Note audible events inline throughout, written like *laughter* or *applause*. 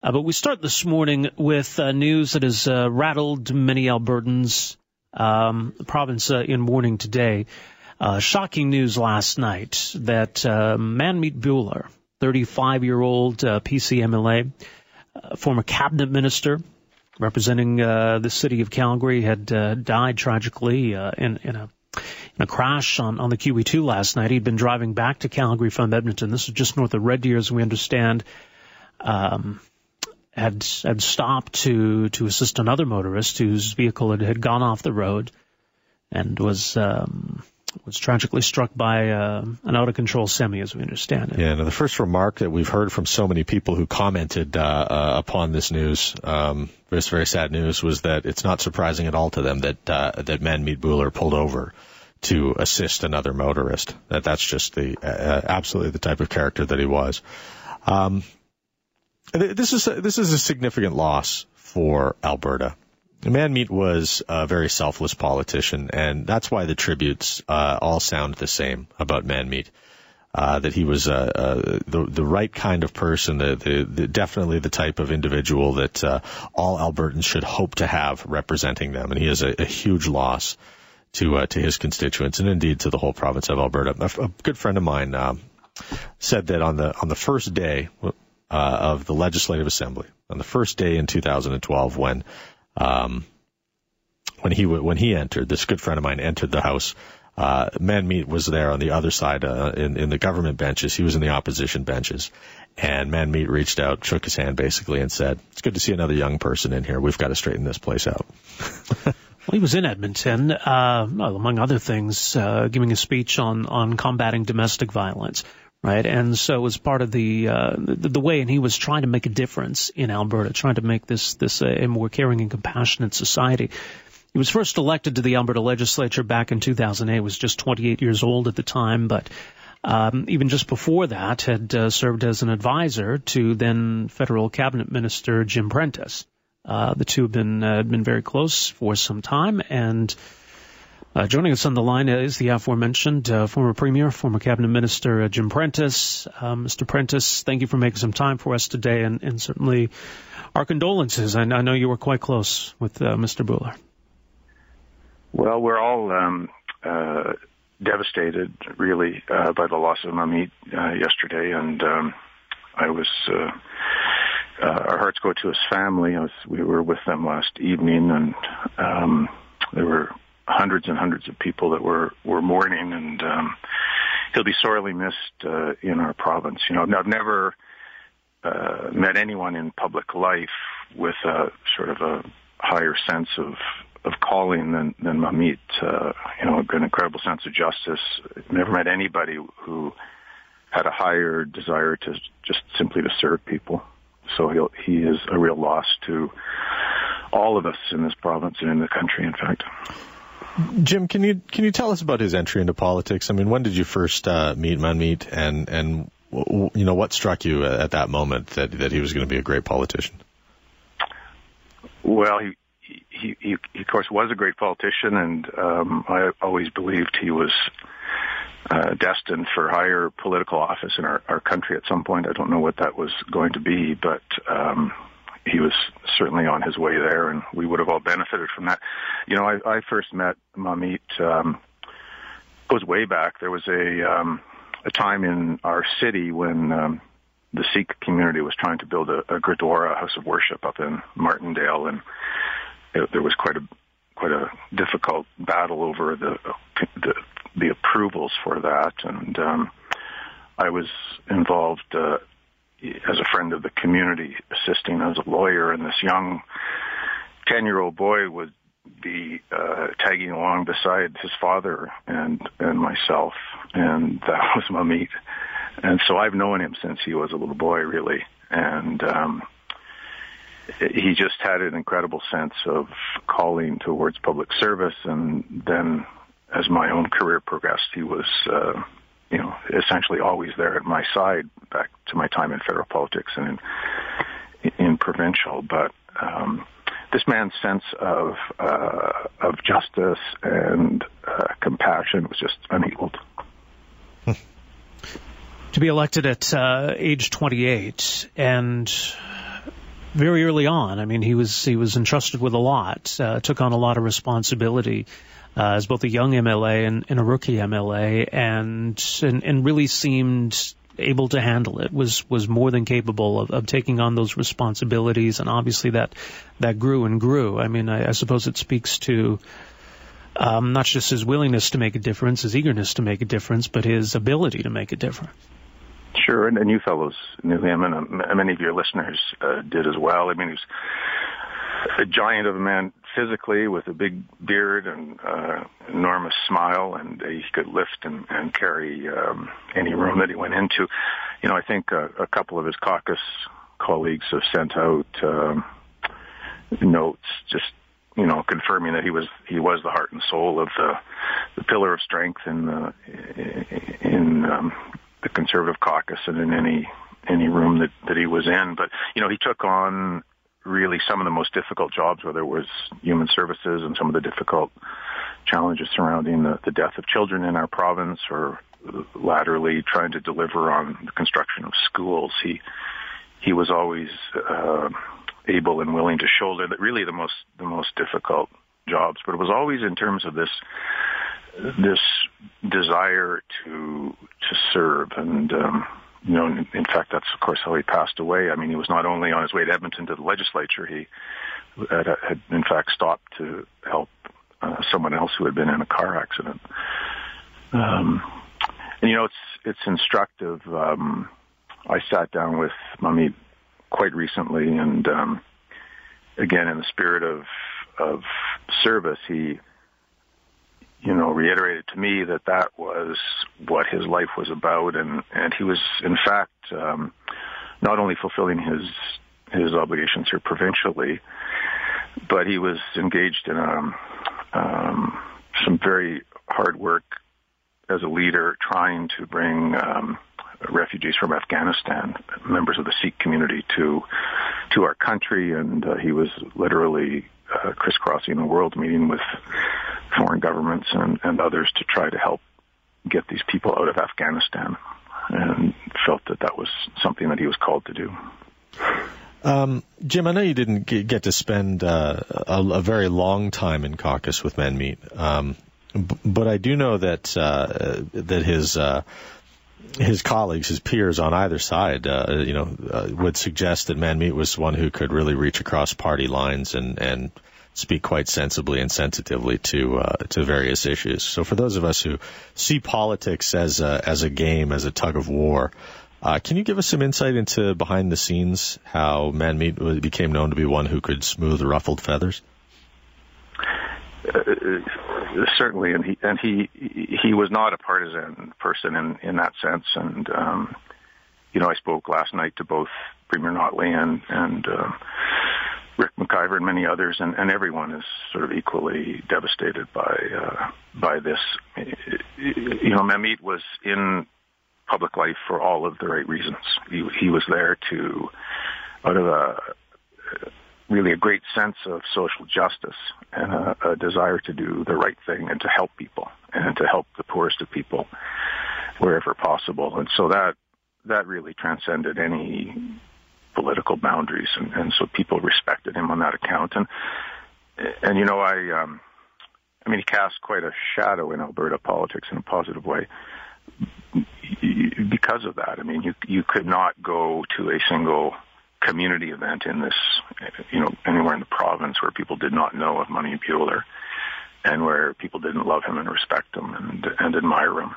Uh, but we start this morning with uh, news that has uh, rattled many Albertans. Um, the province uh, in mourning today. Uh, shocking news last night that uh, Manmeet Bhullar, 35 year old PC MLA, former cabinet minister representing the city of Calgary, had died tragically in, in a in a crash on, on the QE2 last night. He'd been driving back to Calgary from Edmonton. This is just north of Red Deer, as we understand. Um, had had stopped to to assist another motorist whose vehicle had, had gone off the road and was um, was tragically struck by uh, an out of control semi, as we understand it. Yeah, now the first remark that we've heard from so many people who commented uh, uh, upon this news, um, this very sad news, was that it's not surprising at all to them that uh, that Manmeet Bhullar pulled over to assist another motorist. That that's just the uh, absolutely the type of character that he was. Um, this is a, this is a significant loss for Alberta. Manmeet was a very selfless politician, and that's why the tributes uh, all sound the same about Manmeet. Uh, that he was uh, uh, the the right kind of person, the, the, the definitely the type of individual that uh, all Albertans should hope to have representing them, and he is a, a huge loss to uh, to his constituents and indeed to the whole province of Alberta. A, a good friend of mine um, said that on the on the first day uh, of the Legislative Assembly, on the first day in 2012, when um, when he when he entered, this good friend of mine entered the House. Uh, Manmeet was there on the other side uh, in, in the government benches. He was in the opposition benches. And Manmeet reached out, shook his hand basically, and said, It's good to see another young person in here. We've got to straighten this place out. *laughs* well, he was in Edmonton, uh, among other things, uh, giving a speech on, on combating domestic violence right? And so as part of the, uh, the, the way, and he was trying to make a difference in Alberta, trying to make this this a, a more caring and compassionate society. He was first elected to the Alberta legislature back in 2008. He was just 28 years old at the time, but um, even just before that, had uh, served as an advisor to then federal cabinet minister Jim Prentice. Uh, the two have been uh, been very close for some time, and uh, joining us on the line is the aforementioned uh, former Premier, former Cabinet Minister uh, Jim Prentice. Mr. Prentice, thank you for making some time for us today, and, and certainly our condolences. I, I, know you were quite close with uh, Mr. Bhullar. Well, we're all um, uh, devastated, really, uh, by the loss of Manmeet yesterday, and um, I was. our hearts go to his family. Was, we were with them last evening, and um, hundreds and hundreds of people that were were mourning, and um, he'll be sorely missed uh, in our province. You know, I've never uh, met anyone in public life with a sort of a higher sense of of calling than than Manmeet. Uh, you know, an incredible sense of justice. Never met anybody who had a higher desire to just simply to serve people. So he he is a real loss to all of us in this province and in the country. In fact. Jim, can you can you tell us about his entry into politics? I mean, when did you first uh, meet Manmeet, and and you know what struck you at that moment that that he was going to be a great politician? Well, he he, he, he of course was a great politician, and um, I always believed he was uh, destined for higher political office in our, our country at some point. I don't know what that was going to be, but um, he was certainly on his way there, and we would have all benefited from that. You know, I, I first met Manmeet um, goes way back. There was a um, a time in our city when um, the Sikh community was trying to build a, a Gurdwara, house of worship, up in Martindale, and it, there was quite a quite a difficult battle over the the, the approvals for that, and um, I was involved. Uh, as a friend of the community, assisting as a lawyer, and this young ten-year-old boy would be uh, tagging along beside his father and and myself, and that *laughs* was Manmeet. And so I've known him since he was a little boy, really, and um, he just had an incredible sense of calling towards public service. And then, as my own career progressed, he was. Uh, you know, essentially always there at my side back to my time in federal politics and in, in provincial. But um, this man's sense of uh, of justice and uh, compassion was just unequaled. *laughs* to be elected at uh, age 28 and very early on. I mean, he was he was entrusted with a lot, uh, took on a lot of responsibility uh, as both a young MLA and, and a rookie MLA, and, and and really seemed able to handle it. was was more than capable of, of taking on those responsibilities, and obviously that that grew and grew. I mean, I, I suppose it speaks to. Um, not just his willingness to make a difference, his eagerness to make a difference, but his ability to make a difference. Sure, and, and you fellows knew him, and uh, many of your listeners uh, did as well. I mean, he was a giant of a man physically with a big beard and uh, enormous smile, and he could lift and, and carry um, any room that he went into. You know, I think a, a couple of his caucus colleagues have sent out um, notes just you know confirming that he was he was the heart and soul of the the pillar of strength in the in um, the conservative caucus and in any any room that that he was in but you know he took on really some of the most difficult jobs, whether it was human services and some of the difficult challenges surrounding the, the death of children in our province, or laterally trying to deliver on the construction of schools. He he was always uh, able and willing to shoulder that really the most the most difficult jobs, but it was always in terms of this this desire to to serve and um, you know, in, fact, that's of course how he passed away. I mean, he was not only on his way to Edmonton to the legislature, he had, had in fact stopped to help uh, someone else who had been in a car accident. Um, and you know, it's it's instructive. Um, I sat down with Manmeet quite recently, and um, again, in the spirit of of service, he you know, reiterated to me that that was what his life was about, and and he was in fact um, not only fulfilling his his obligations here provincially, but he was engaged in um, um, some very hard work as a leader, trying to bring um, refugees from Afghanistan, members of the Sikh community, to to our country, and uh, he was literally uh, crisscrossing the world, meeting with foreign governments and, and others to try to help get these people out of Afghanistan, and felt that that was something that he was called to do. Um, Jim, I know you didn't get to spend uh, a, a, very long time in caucus with Manmeet, um, but I do know that uh, that his uh, his colleagues, his peers on either side, uh, you know, uh, would suggest that Manmeet was one who could really reach across party lines and and speak quite sensibly and sensitively to uh, to various issues. So for those of us who see politics as a, as a game, as a tug of war, uh, can you give us some insight into behind the scenes how Manmeet became known to be one who could smooth ruffled feathers? Uh, certainly, and he and he he was not a partisan person in in that sense. And um, you know, I spoke last night to both Premier Notley and and uh, Rick McIver and many others, and, and everyone is sort of equally devastated by uh, by this. You know, Manmeet was in public life for all of the right reasons. He, he was there to, out of a really a great sense of social justice and a, a desire to do the right thing and to help people and to help the poorest of people wherever possible. And so that that really transcended any political boundaries, and, and so people respected him on that account. And and you know, I um, I mean, he cast quite a shadow in Alberta politics in a positive way because of that. I mean, you you could not go to a single community event in this, you know, anywhere in the province where people did not know of Manmeet Bhullar and where people didn't love him and respect him and and admire him.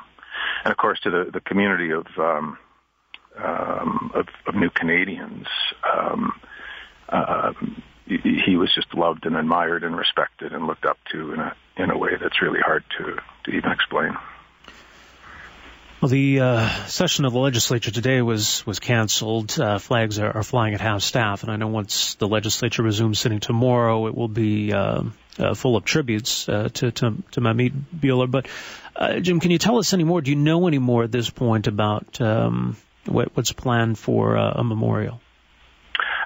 And of course, to the the community of um, um, of, of new Canadians. Um, uh, he was just loved and admired and respected and looked up to in a in a way that's really hard to to even explain. Well, the uh, session of the legislature today was was canceled. Uh, flags are, are, flying at half staff, and I know once the legislature resumes sitting tomorrow, it will be uh, uh full of tributes uh, to to, to Manmeet Bhullar. But uh, Jim, can you tell us any more? Do you know any more at this point about um, what, what's planned for uh, a memorial?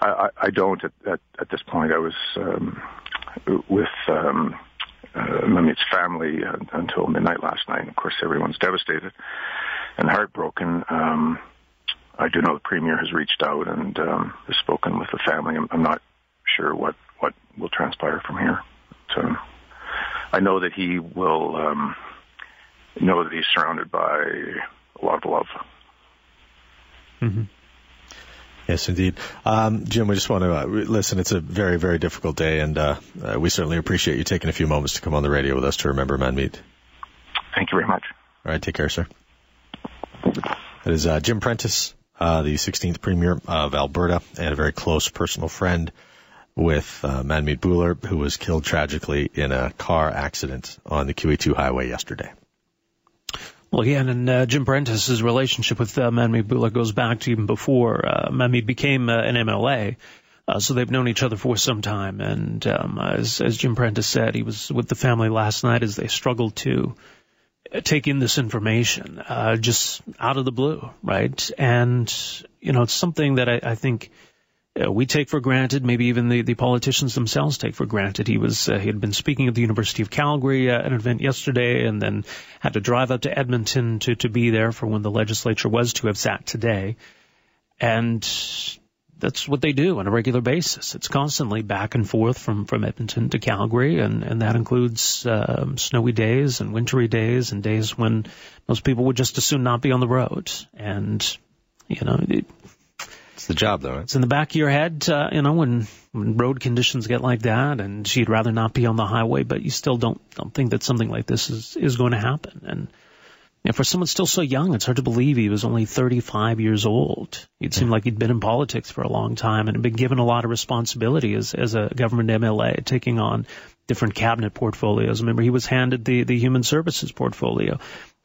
I, I don't at, at, at, this point. I was um, with um, uh, family uh, until midnight last night. Of course, everyone's devastated and heartbroken. Um, I do know the premier has reached out and um, has spoken with the family. I'm, I'm not sure what what will transpire from here. So I know that he will um, know that he's surrounded by a lot of love. Mm-hmm. Yes, indeed. Um, Jim, we just want to uh, listen. It's a very, very difficult day, and uh, uh, we certainly appreciate you taking a few moments to come on the radio with us to remember Manmeet. Thank you very much. All right, take care, sir. That is uh, Jim Prentice, uh, the 16th Premier of Alberta, and a very close personal friend with uh, Manmeet Bhullar, who was killed tragically in a car accident on the QE2 highway yesterday. Well, again, and uh, Jim Prentice's relationship with uh, Manmeet Bhullar goes back to even before uh, Manmeet became uh, an MLA. Uh, so they've known each other for some time. And um, as, as Jim Prentice said, he was with the family last night as they struggled to take in this information uh, just out of the blue, right? And, you know, it's something that I, I think – uh, we take for granted, maybe even the, the politicians themselves take for granted. He was uh, he had been speaking at the University of Calgary uh, at an event yesterday, and then had to drive up to Edmonton to to be there for when the legislature was to have sat today, and that's what they do on a regular basis. It's constantly back and forth from from Edmonton to Calgary, and and that includes um, snowy days and wintry days and days when most people would just as soon not be on the road, and you know. It, it's the job, though. Right? It's in the back of your head, uh, you know, when when road conditions get like that, and you'd rather not be on the highway, but you still don't don't think that something like this is is going to happen. And you know, for someone still so young, it's hard to believe he was only 35 years old. It seemed like he'd been in politics for a long time and had been given a lot of responsibility as as a government MLA, taking on different cabinet portfolios. Remember, he was handed the the human services portfolio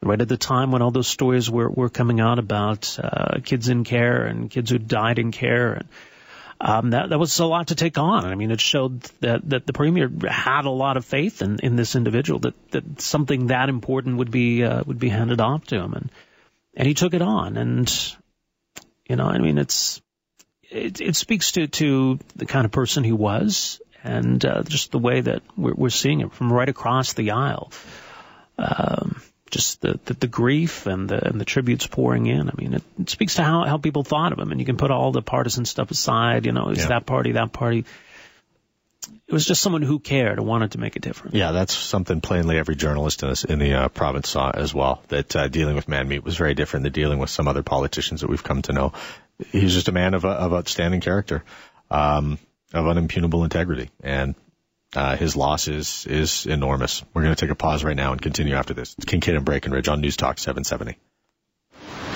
right at the time when all those stories were, were coming out about uh, kids in care and kids who died in care. And um, that, that was a lot to take on. I mean, it showed that, that the premier had a lot of faith in, in this individual, that, that something that important would be uh, would be handed off to him, and and he took it on. And you know, I mean, it's it, it speaks to to the kind of person he was, and uh, just the way that we're, we're seeing it from right across the aisle. Um, just the, the, the grief and the and the tributes pouring in. I mean, it, it speaks to how how people thought of him, and you can put all the partisan stuff aside. You know, it's yeah. that party, that party. It was just someone who cared and wanted to make a difference. Yeah, that's something plainly every journalist in, this, in the uh, province saw as well. That uh, dealing with Manmeet was very different than dealing with some other politicians that we've come to know. He's just a man of, of outstanding character, um, of unimpugnable integrity, and uh, his loss is, is enormous. We're going to take a pause right now and continue after this. It's Kincaid and Breakenridge on News Talk 770.